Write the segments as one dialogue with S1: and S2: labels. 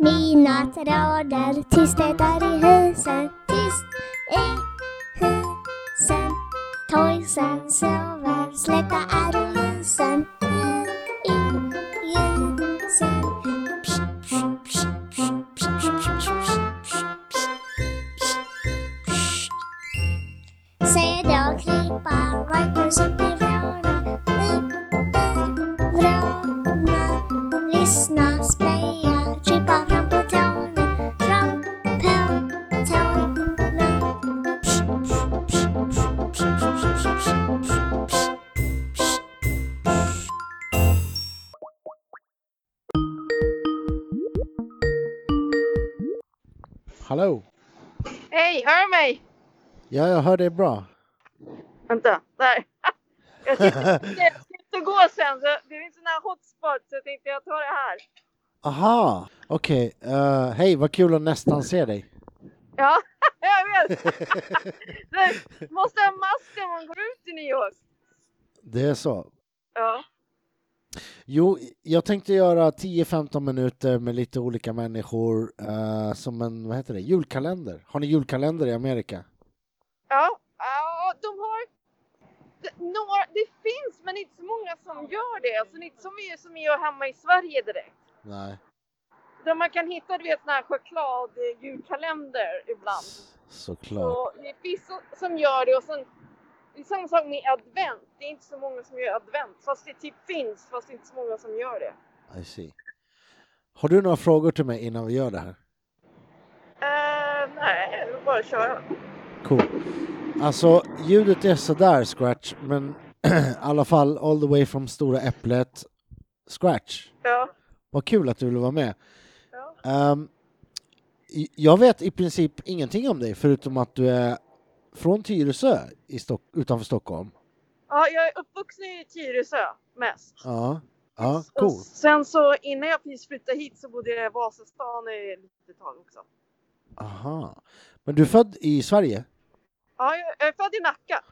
S1: Mina rader, tysthet är i husen, tyst i husen. Toysen sover, släcka är lysen
S2: Hallå?
S3: Hej, hör du mig?
S2: Ja, jag hör dig bra.
S3: Vänta, där. Jag sitter och går sen, så det är en här hotspot så jag tänkte jag tar det här.
S2: Aha, okej. eh, Hej, vad kul att nästan se dig.
S3: Ja, jag vet. Måste ha masken om man går ut i New York.
S2: Det är så. Jo, jag tänkte göra 10-15 minuter med lite olika människor eh, som en, vad heter det, julkalender. Har ni julkalender i Amerika?
S3: ja, ja de har... Några, det finns men inte så många som gör det. Alltså inte som vi, som gör hemma i Sverige direkt.
S2: Nej.
S3: Där man kan hitta du vet sån här choklad-julkalender ibland.
S2: Såklart.
S3: Så det vissa som gör det och sen det är samma sak med advent. Det är inte så många som gör advent. Fast det typ finns, fast det är inte så många som gör det.
S2: I see. Har du några frågor till mig innan vi gör det här?
S3: Uh, nej, det är bara köra.
S2: Cool. Alltså, ljudet är sådär Scratch, men i alla fall all the way from Stora Äpplet. Scratch,
S3: Ja,
S2: vad kul att du vill vara med.
S3: ja.
S2: I- jag vet i princip ingenting om dig förutom att du är från Tyresö i Stock utanför Stockholm.
S3: ja, jag är uppvuxen i Tyresö mest.
S2: Ja, ja,
S3: Och
S2: cool.
S3: sen så innan jag precis flyttade hit så bodde jag i Vasastan i ett litet tag också.
S2: Aha. Men du är född i Sverige?
S3: Ja, jag är född i Nacka.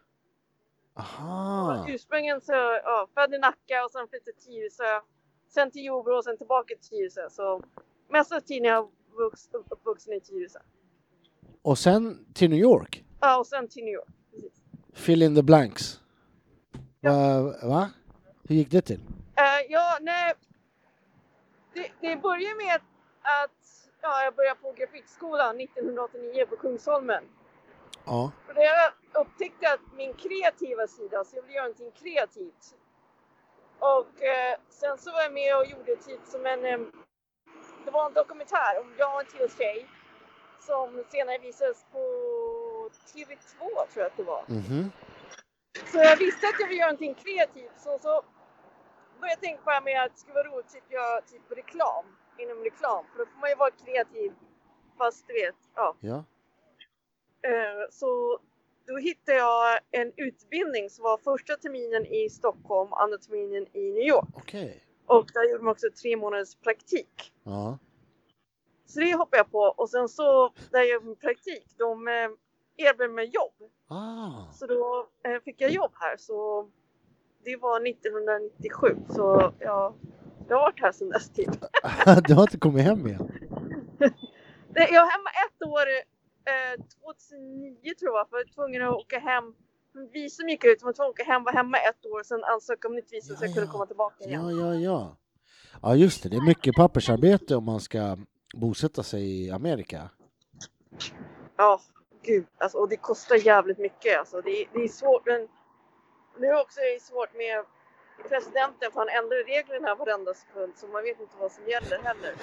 S2: Aha.
S3: Ursprungligen så, ja, född i Nacka och sen flyttade till Tyresö. Sen till Jordbro och sen tillbaka till Tyresö. Så mest av tiden är jag vux, uppvuxen i Tyresö.
S2: Och sen till New York?
S3: Ja, och sen till New York. Precis.
S2: Fill in the blanks. Va? va? Hur gick det till?
S3: Eh, ja, nej. Det, det började med att ja, jag började på grafikskolan 1989 på Kungsholmen.
S2: Ja.
S3: Och där jag upptäckte att min kreativa sida, så jag ville göra någonting kreativt. Och eh, sen så var jag med och gjorde typ som en, eh, det var en dokumentär om jag och en till tjej. Som senare visades på TV2 tror jag att det var.
S2: Mhm.
S3: Så jag visste att jag ville göra någonting kreativt. Så, så började jag tänka på det här med att det skulle vara roligt att typ, göra typ reklam. Inom reklam. För då får man ju vara kreativ. Fast du vet, ja.
S2: Ja.
S3: Eh, Så då hittade jag en utbildning som var första terminen i Stockholm, andra terminen i New York.
S2: Okej.
S3: Och där gjorde man också tre månaders praktik.
S2: Ja.
S3: Så det hoppade jag på och sen så där jag gjorde min praktik, de eh, erbjöd mig jobb.
S2: Ah.
S3: Så då eh, fick jag jobb här. Så det var 1997. Så jag, jag har varit här sedan dess typ.
S2: du har inte kommit hem igen?
S3: Nej, Jag var hemma ett år, eh, 2009 tror jag var, för jag var tvungen att åka hem. Visum gick ut, man var tvungen att åka hem, var hemma ett år, sen ansöka om nytt visum så jag
S2: Ja,
S3: kunde
S2: ja.
S3: komma tillbaka igen.
S2: Ja, ja, ja. Ja, just det. Det är mycket pappersarbete om man ska bosätta sig i Amerika.
S3: Ja, gud. Alltså, och det kostar jävligt mycket. Alltså, det, är- det är svårt. Men nu är det också svårt med presidenten för han ändrar reglerna varenda sekund så man vet inte vad som gäller heller.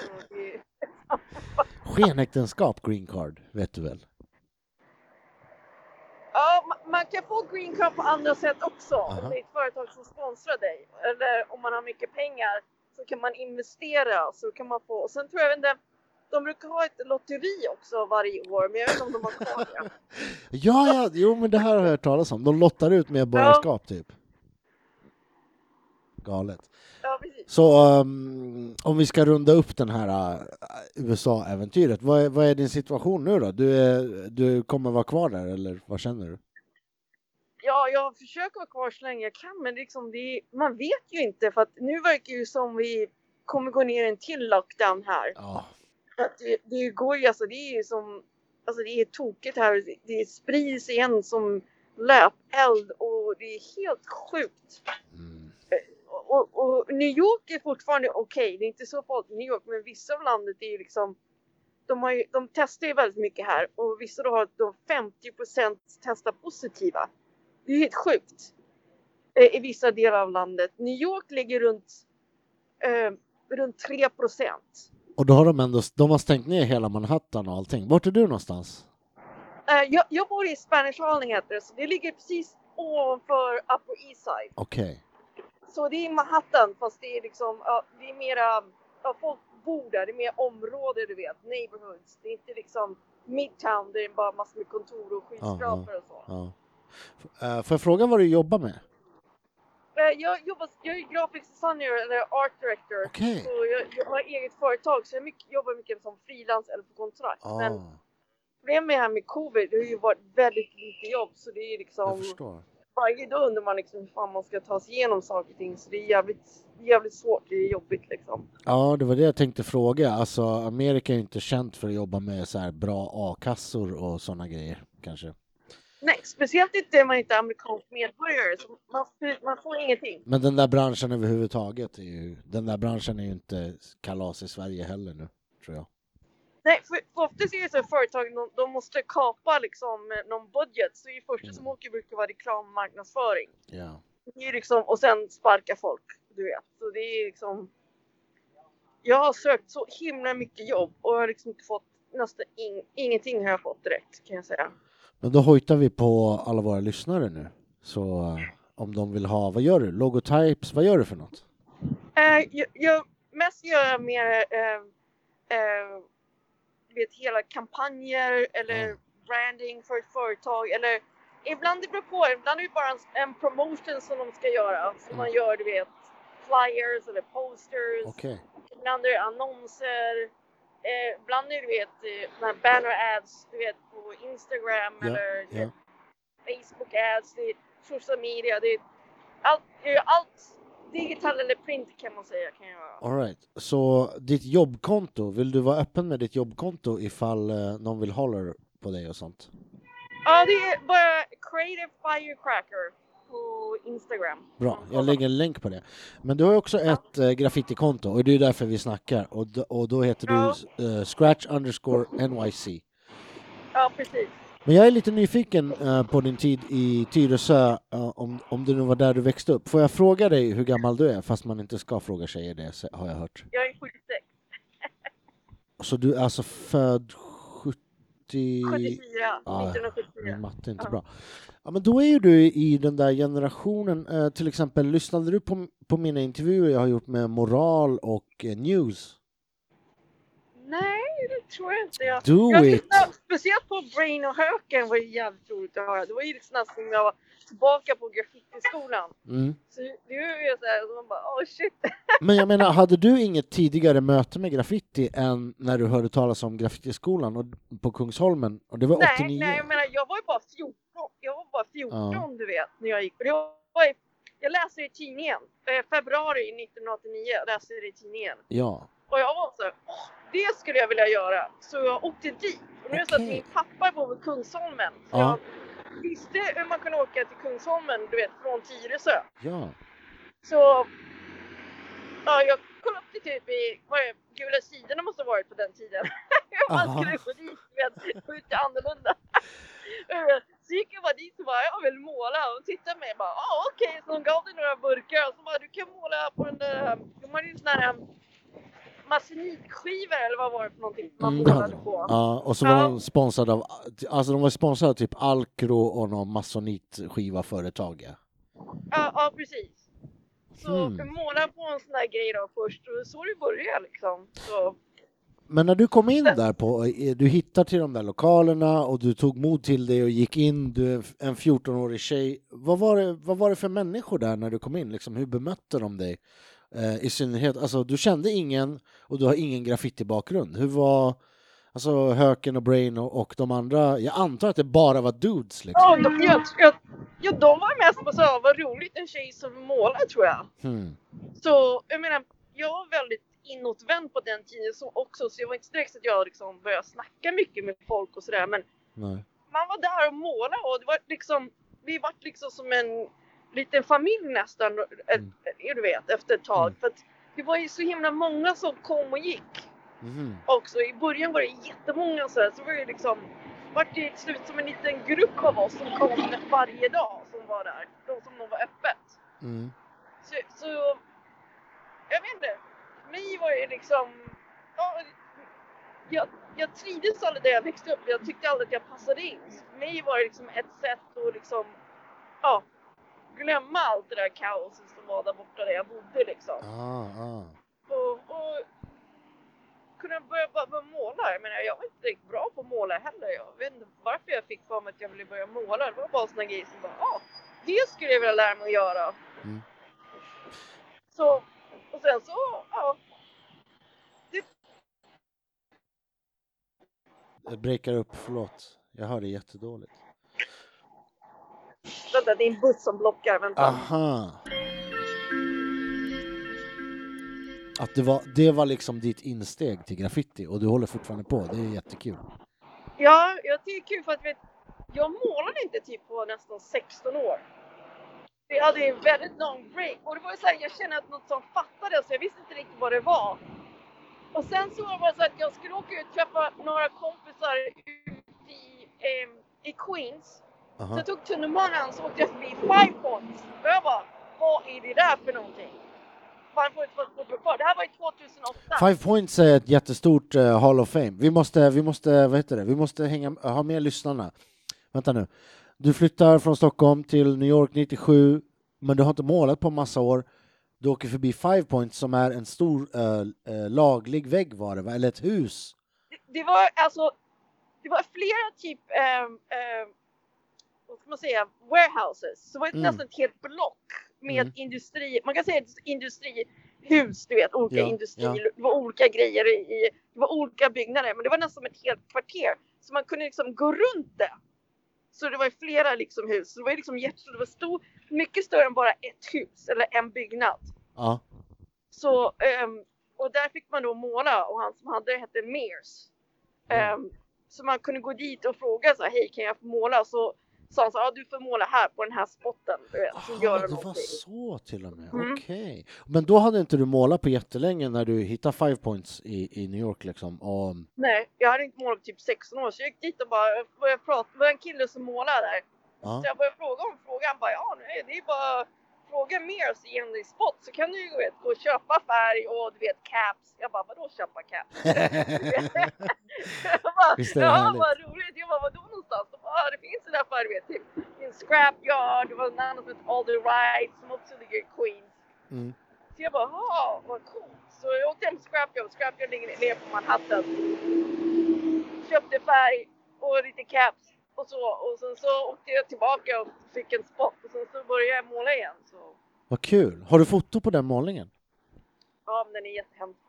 S2: Skenäktenskap, green card, vet du väl?
S3: ja, ma- man kan få green card på andra sätt också.
S2: Aha.
S3: Om det är ett företag som sponsrar dig. Eller om man har mycket pengar så kan man investera. Så kan man få. Och sen tror jag inte de brukar ha ett lotteri också varje år, men jag vet inte om de har kvar det.
S2: Ja, ja, jo, men det här har jag hört talas om. De lottar ut medborgarskap, typ. Galet.
S3: Ja.
S2: Så um, om vi ska runda upp den här uh, USA-äventyret, vad är, vad är din situation nu då? Du, är, du kommer vara kvar där, eller vad känner du?
S3: Ja, jag försöker vara kvar så länge jag kan, men liksom det, man vet ju inte för att nu verkar ju som vi kommer gå ner i en till lockdown här.
S2: Ja,
S3: Att det, det går ju alltså, det är ju som, alltså det är tokigt här. Det, sprids igen som löpeld och det är helt sjukt.
S2: Mm.
S3: Och, och New York är fortfarande okej, det är inte så farligt i New York, men vissa av landet är ju liksom de, ju, de testar ju väldigt mycket här och vissa då har de 50 testar positiva. Det är helt sjukt. Eh, I vissa delar av landet. New York ligger runt, eh, runt 3
S2: Och då har de ändå de har stängt ner hela Manhattan och allting. Vart är du någonstans?
S3: Eh, jag, jag bor i Spanish Harlem heter det, så det ligger precis ovanför Upper East Side.
S2: Okej.
S3: Så det är Manhattan fast det är liksom, ja, det är mera, ja, folk bor där, det är mer område du vet, neighborhoods. Det är inte liksom midtown, det är bara massor med kontor och skyskrapor och så.
S2: Ja. Uh, får jag fråga vad du jobbar med?
S3: Eh, Jag jobbar, jag är grafisk designer eller art director.
S2: Okej.
S3: Så jag, jag har eget företag så jag mycket, jobbar mycket som frilans eller på kontrakt.
S2: Ah,
S3: Men problemet här med covid, det har ju varit väldigt lite jobb så det är liksom varje dag undrar man liksom hur fan man ska ta sig igenom saker och ting så det är jävligt, jävligt svårt, det är jobbigt liksom.
S2: Ja, det var det jag tänkte fråga. Alltså, Amerika är ju inte känt för att jobba med så här bra a-kassor och sådana grejer, kanske.
S3: Nej, speciellt inte om man inte är amerikansk medborgare. Så man, man får ingenting.
S2: Men den där branschen överhuvudtaget är ju, den där branschen är ju inte kalas i Sverige heller nu, tror jag.
S3: Nej, för, oftast är det så att företag de, de måste kapa liksom eh, någon budget. Så det första som
S2: Mm.
S3: åker brukar vara reklam och marknadsföring.
S2: Ja.
S3: Det är liksom, och sen sparka folk, du vet. Så det är liksom... Jag har sökt så himla mycket jobb och jag har liksom inte fått nästan ing, ingenting har jag fått direkt kan jag säga.
S2: Men då hojtar vi på alla våra lyssnare nu. Så eh, om de vill ha, vad gör du? Logotypes, vad gör du för något?
S3: Eh, jag, jag, mest gör jag mer eh, eh, vet, hela kampanjer eller
S2: Ja.
S3: branding för ett företag. Eller ibland det beror på, ibland är det bara en, en promotion som de ska göra. Som
S2: Mm.
S3: man gör, du vet, flyers eller posters.
S2: Okej.
S3: Ibland är det annonser. Eh, ibland är du vet, såna här banner ads, du vet, på Instagram
S2: Ja,
S3: eller
S2: ja.
S3: Facebook ads, det är social media, det är allt, allt digital eller print kan man säga kan jag göra.
S2: All right. Så ditt jobbkonto, vill du vara öppen med ditt jobbkonto ifall eh, någon vill hålla på dig och sånt?
S3: Ja, det är bara Creative Firecracker på Instagram.
S2: Bra, jag lägger en länk på det. Men du har också ett eh, graffitikonto och det är därför vi snackar och, och då heter
S3: Ja.
S2: du eh, scratch underscore NYC.
S3: Ja, precis.
S2: Men jag är lite nyfiken eh, på din tid i Tyresö, eh, om, om det nu var där du växte upp. Får jag fråga dig hur gammal du är, fast man inte ska fråga tjejer det, har jag hört.
S3: Jag är 76.
S2: Så du är alltså född 70...
S3: 74.
S2: Ja,
S3: 1974.
S2: Min matte är inte
S3: Ja.
S2: bra. Ja, men då är ju du i den där generationen. Eh, till exempel, lyssnade du på, på mina intervjuer jag har gjort med Moral och eh, News?
S3: Nej, det tror jag inte. Jag,
S2: Do
S3: jag
S2: it!
S3: lyssnade speciellt på Brain och Höken var ju jävligt roligt att höra. Det var ju liksom som jag var tillbaka på graffitiskolan.
S2: Mm.
S3: Så det var ju så här, så man bara oh shit.
S2: Men jag menar, hade du inget tidigare möte med graffiti än när du hörde talas om graffitiskolan och, på Kungsholmen? Och det var 89?
S3: Nej, nej, jag menar jag var ju bara 14. Jag var bara 14
S2: Ja.
S3: du vet när jag gick. Det var, jag läste i tidningen. Eh, februari 1989 läste jag det i tidningen.
S2: Ja.
S3: Och jag var så här, "Åh, det skulle jag vilja göra. Så jag åkte dit. Och nu är det så att min pappa bor vid Kungsholmen. Så
S2: Ja.
S3: jag visste hur man kunde åka till Kungsholmen, du vet, från Tyresö.
S2: Ja.
S3: Så ja, jag kollade upp det typ i, vad är Gula sidorna måste ha varit på den tiden. man skulle gå dit, vet, skjuta annorlunda. så gick jag bara dit och bara, jag vill måla och tittade med bara, ja okej, så de gav dig några burkar och så bara, du kan måla på den där, de hade ju såna här masonitskivor eller vad var det för någonting man
S2: Mm,
S3: målade
S2: hade-
S3: på.
S2: ja. Och så var
S3: Ja.
S2: de sponsrade av, alltså de var sponsrade av typ Alcro och någon masonitskiva företag.
S3: Ja. Ja, precis. Så
S2: Hmm.
S3: måla på en sån där grej då först och så det började liksom. Så,
S2: Men när du kom in där på, eh, du hittade till de där lokalerna och du tog mod till dig och gick in, du är en 14-årig tjej. Vad var, det, vad var det för människor där när du kom in? Liksom, hur bemötte de dig? Eh, I synnerhet, alltså du kände ingen och du har ingen graffiti-bakgrund. Hur var alltså Höken och Brain och, och de andra? Jag antar att det bara var dudes liksom.
S3: ja, de, jag, jag, ja, de var mest på så här, vad roligt en tjej som målar tror jag.
S2: Hmm.
S3: Så jag menar, jag var väldigt inåtvänd på den tiden så också så jag var inte direkt att jag liksom började snacka mycket med folk och sådär men
S2: Nej.
S3: man var där och målade och det var liksom vi var liksom som en liten familj nästan, ett,
S2: Mm.
S3: du vet, efter ett tag.
S2: Mm.
S3: För att det var ju så himla många som kom och gick
S2: Mhm.
S3: också. I början var det jättemånga så här, så var det liksom vart det till slut som en liten grupp av oss som kom varje dag som var där. De som nog var öppet.
S2: Mm.
S3: Så, så jag vet inte. Mig var det liksom, ja, jag, jag trivdes aldrig där jag växte upp. Jag tyckte aldrig att jag passade in. För mig var det liksom ett sätt att liksom, ja, glömma allt det där kaoset som var där borta där jag bodde liksom.
S2: Ah, ah.
S3: Och, och kunna börja bara, måla. Jag menar, jag var inte riktigt bra på att måla heller. Jag vet inte varför jag fick för mig att jag ville börja måla. Det var bara såna grejer som bara, ja, det skulle jag vilja lära mig att göra.
S2: Mm.
S3: Så, och sen så, ja.
S2: Jag breakar upp, förlåt. Jag hör det jättedåligt.
S3: Vänta, det är en buss som blockar. Vänta.
S2: Aha! Att det var, det var liksom ditt insteg till graffiti och du håller fortfarande på, det är jättekul.
S3: Ja, jag tycker det är kul för att vet, jag målade inte typ på nästan 16 år. Vi hade en väldigt lång break och det var ju så här, jag kände att något som fattades, jag visste inte riktigt vad det var. Och sen så var det så att jag skulle åka ut och träffa några kompisar i, ehm, i Queens. Så
S2: Aha.
S3: jag tog tunnelbanan så åkte jag förbi Five Points. Och jag bara, vad är det där för någonting? Det här var ju 2008.
S2: Five Points är ett jättestort eh, Hall of Fame. Vi måste, vi måste, vad heter det, vi måste hänga, ha med lyssnarna. Vänta nu. Du flyttar från Stockholm till New York 97, men du har inte målat på massa år. Du åker förbi Five Points som är en stor eh, eh, laglig vägg var det, va? eller ett hus.
S3: det, det var alltså, det var flera typ, ehm, ehm, vad ska man säga, warehouses. Så var det
S2: Mm.
S3: nästan ett helt block med
S2: Mm.
S3: industri, man kan säga industrihus, du vet, olika
S2: Ja,
S3: industrier, det var olika grejer i, det var olika byggnader, men det var nästan ett helt kvarter. Så man kunde liksom gå runt det. Så det var flera liksom hus, så det var liksom jättestort, det var stor, mycket större än bara ett hus eller en byggnad.
S2: Ja.
S3: Så, ehm, och där fick man då måla och han som hade det hette Mears.
S2: Mm.
S3: Ehm, så man kunde gå dit och fråga så här, hej kan jag få måla? Så sa han så ja, du får måla här på den här spotten. Du vet, så gör
S2: Aha,
S3: du
S2: det var
S3: någonting.
S2: så till och med,
S3: Mm.
S2: okej. Men då hade inte du målat på jättelänge när du hittade Five Points i, i New York liksom? Och,
S3: Nej, jag hade inte målat på typ 16 år så jag gick dit och bara började prata. Det var en kille som målade där.
S2: ja.
S3: Så jag började fråga om frågan. Bara, ja nej, det är bara fråga mer så ge en spot så kan du ju vet, gå och köpa färg och du vet caps. Jag bara, vadå köpa caps? jag bara,
S2: Visst är det
S3: ja vad roligt. Jag bara, vadå någonstans? De bara, ah, det finns en affär, du vet, typ en scrapyard. Det var en annan som hette Alder Right som också ligger i Queens.
S2: Mm.
S3: Så jag bara, ja vad coolt. Så jag åkte hem till Scrapyard. Scrapyard ligger nere på Manhattan. Köpte färg och lite caps och så. Och sen så åkte jag tillbaka och fick en spot. Och sen så började jag måla igen. Så
S2: Vad kul! Har du foto på den målningen?
S3: ja, men den är jättehemsk.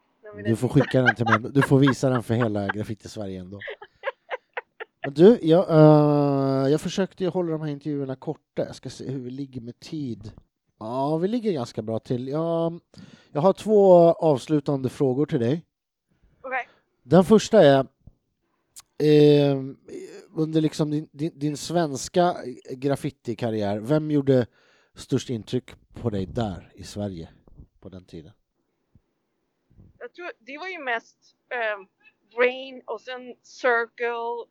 S2: Du får skicka den till mig, du får visa den för hela Graffiti-Sverige ändå. Men du, jag, eh, jag försökte ju hålla de här intervjuerna korta, jag ska se hur vi ligger med tid. Ja, vi ligger ganska bra till. Jag, jag har två avslutande frågor till dig.
S3: Okej.
S2: Den första är, eh, under liksom din, din, din svenska graffitikarriär, vem gjorde störst intryck på dig där i Sverige på den tiden?
S3: Jag tror det var ju mest ehm, Brain och sen Circle,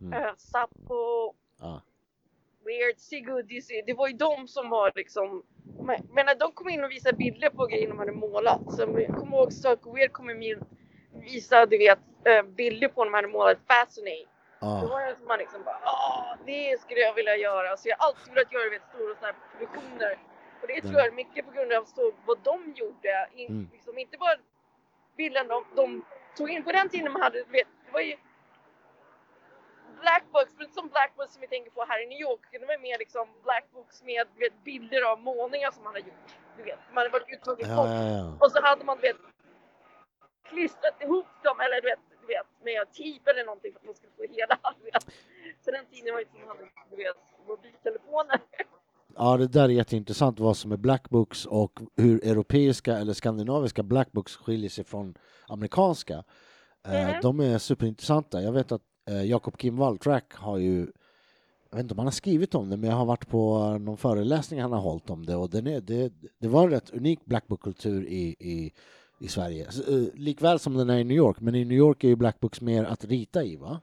S2: Mm.
S3: eh, Sappo,
S2: Ja.
S3: Weird, Sigurd, Dizzy. Det var ju de som var liksom... Men när de kom in och visade bilder på grejer de hade målat. Så jag kommer ihåg Circle Weird kom in och visa, du vet, eh, bilder på när de hade målat Fascinate. Då
S2: Ja.
S3: var det som man liksom bara Åh, det skulle jag vilja göra. Så jag har alltid velat göra vet, stora sådana här produktioner. Och det tror jag är mycket på grund av så, vad de gjorde. In,
S2: Mm.
S3: liksom, inte bara bilden de, de tog in. På den tiden man hade, vet, det var ju Black books, men som Black books som vi tänker på här i New York. Det var mer liksom Black books med vet, bilder av målningar som man hade gjort. Du vet, man hade varit tagit
S2: Ja, ja, ja.
S3: Och så hade man du vet, klistrat ihop dem eller du vet, du vet, med tejp eller någonting för att man skulle få hela. Du vet. På den tiden var inte som hade du vet, mobiltelefoner.
S2: Ja, det där är jätteintressant vad som är black books och hur europeiska eller skandinaviska black books skiljer sig från amerikanska.
S3: Mhm.
S2: De är superintressanta. Jag vet att eh, Jakob Kimwall Track har ju jag vet inte om han har skrivit om det, men jag har varit på någon föreläsning han har hållit om det och den är, det, det var en rätt unik black book-kultur i, i, i Sverige. Eh, likväl som den är i New York, men i New York är ju black books mer att rita i, va?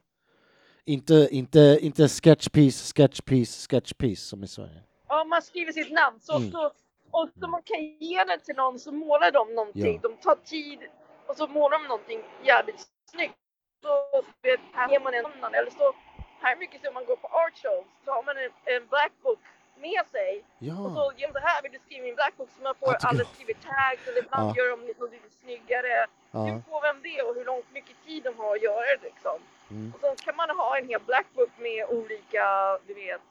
S2: Inte, inte, inte sketch piece, sketch piece, sketch piece som i Sverige.
S3: Ja, man skriver sitt namn. Så,
S2: Mm.
S3: så, och så man kan ge det till någon så målar de någonting.
S2: Ja.
S3: De tar tid och så målar de någonting jävligt snyggt. Så vet, här ger man en annan. Eller så, här är mycket så man går på art shows. Så har man en, en black book med sig. Och så
S2: Ja,
S3: genom det här vill du skriva i en black book så man får alla skriver tags eller ibland
S2: Ja.
S3: gör de något lite snyggare.
S2: ja.
S3: Hur får vem det och hur långt mycket tid de har att göra det liksom.
S2: Mm.
S3: Och så kan man ha en hel black book med olika, du vet,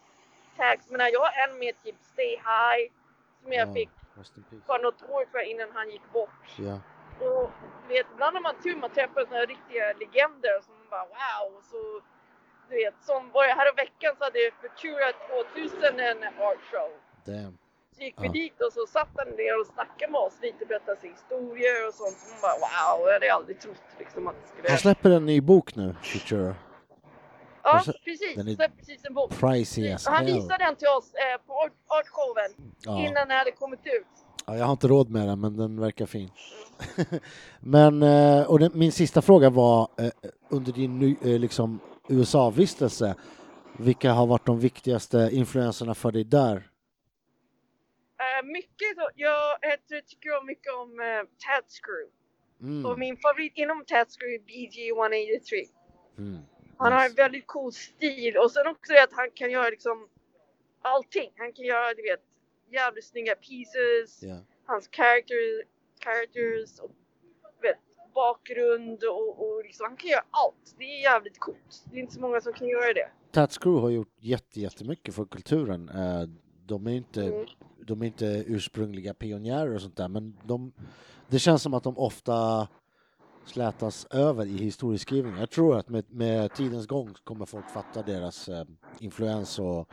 S3: tags. Men jag har en med typ Stay High som jag
S2: Ja,
S3: fick för något år tror jag innan han gick bort.
S2: Ja.
S3: Och du vet, ibland har man tur man träffar här riktiga legender som bara wow. Och så, du vet, som var det här veckan så hade Futura 2000 en art show.
S2: Damn.
S3: Så gick vi
S2: Ja.
S3: dit och så satt han ner och snackade med oss lite, berättade sina historier och sånt. Så man bara wow, jag hade aldrig trott liksom att det skulle...
S2: Han släpper en ny bok nu, Futura.
S3: Ja,
S2: Alltså,
S3: precis.
S2: den är
S3: precis en bok.
S2: Pricey as
S3: Han visade den till oss eh, på art- artshowen
S2: Ja.
S3: innan den hade kommit ut.
S2: Ja, jag har inte råd med den, men den verkar fin. men, eh, och den, min sista fråga var, eh, under din ny- eh, liksom, USA-vistelse, vilka har varit de viktigaste influenserna för dig där?
S3: Eh, mycket jag tycker mycket om eh, Tad Screw.
S2: Mm.
S3: Och min favorit inom Tad Screw är BG 183.
S2: Mm.
S3: Han har en väldigt cool stil och sen också det att han kan göra liksom allting. Han kan göra, du vet, jävligt snygga pieces.
S2: Ja.
S3: Hans character, characters och bakgrund och, och liksom, han kan göra allt. Det är jävligt coolt. Det är inte så många som kan göra det.
S2: Tats Crew har gjort jätte, jättemycket för kulturen. Eh, De är inte,
S3: Mm.
S2: de är inte ursprungliga pionjärer och sånt där, men de, det känns som att de ofta slätas över i historieskrivningen. Jag tror att med, med tidens gång kommer folk fatta deras eh, influens och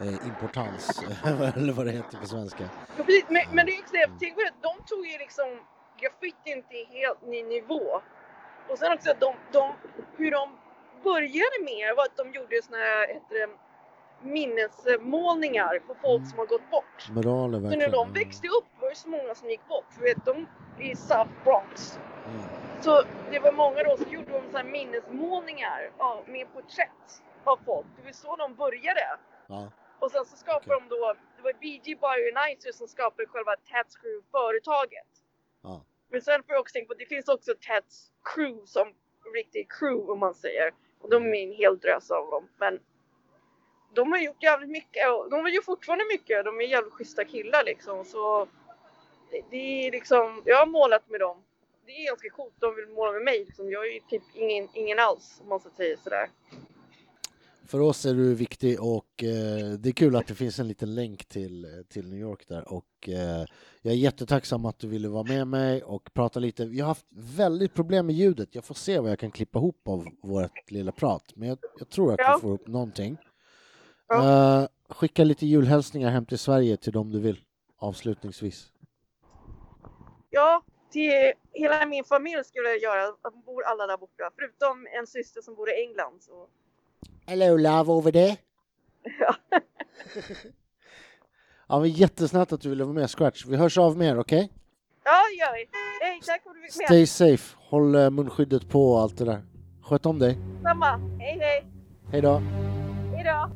S2: eh, importans, eller vad det heter på svenska.
S3: Ja. Men, men det är också det, tänk på det, de tog ju liksom graffitin till en helt ny nivå. Och sen också de, de, hur de började med var att de gjorde såna här heter det, minnesmålningar på folk
S2: Mm.
S3: som har gått bort.
S2: Moraler
S3: Så när
S2: verkligen.
S3: de växte upp var det så många som gick bort. För vet, de i South Bronx.
S2: Mm.
S3: Så det var många då som gjorde de så här minnesmålningar ja, med porträtt av folk. Det var så de började.
S2: Ja.
S3: Och sen så skapade
S2: Okej.
S3: de då, det var BG Bionizer som skapade själva Tats Crew-företaget.
S2: Ja.
S3: Men sen får jag också tänka på att det finns också Teds Crew som riktig crew om man säger. Och de är en hel drös av dem. Men de har gjort jävligt mycket och de gör fortfarande mycket. De är jävligt schyssta killar liksom. Så det, det är liksom, jag har målat med dem. Det är ganska coolt. De vill måla med mig. Liksom. Jag är ju typ ingen, ingen alls om man ska säga sådär.
S2: För oss är du viktig och eh, det är kul att det finns en liten länk till, till New York där och eh, jag är jättetacksam att du ville vara med mig och prata lite. Vi har haft väldigt problem med ljudet. Jag får se vad jag kan klippa ihop av vårt lilla prat, men jag, jag tror att
S3: Ja.
S2: vi får upp någonting.
S3: Ja.
S2: Eh, skicka lite julhälsningar hem till Sverige till dem du vill, avslutningsvis.
S3: Ja, till hela min familj skulle jag göra. De bor alla där borta. Förutom en syster som bor i England. Så.
S2: Hello love over there.
S3: Ja.
S2: Ja, men jättesnällt att du ville vara med, Scratch. Vi hörs av mer, okej?
S3: Ja, det gör vi. Hej, tack för att du fick med.
S2: Stay safe, håll eh, munskyddet på och allt det där. Sköt om dig.
S3: Samma. Hej, hej.
S2: Hej då.
S3: Hej då.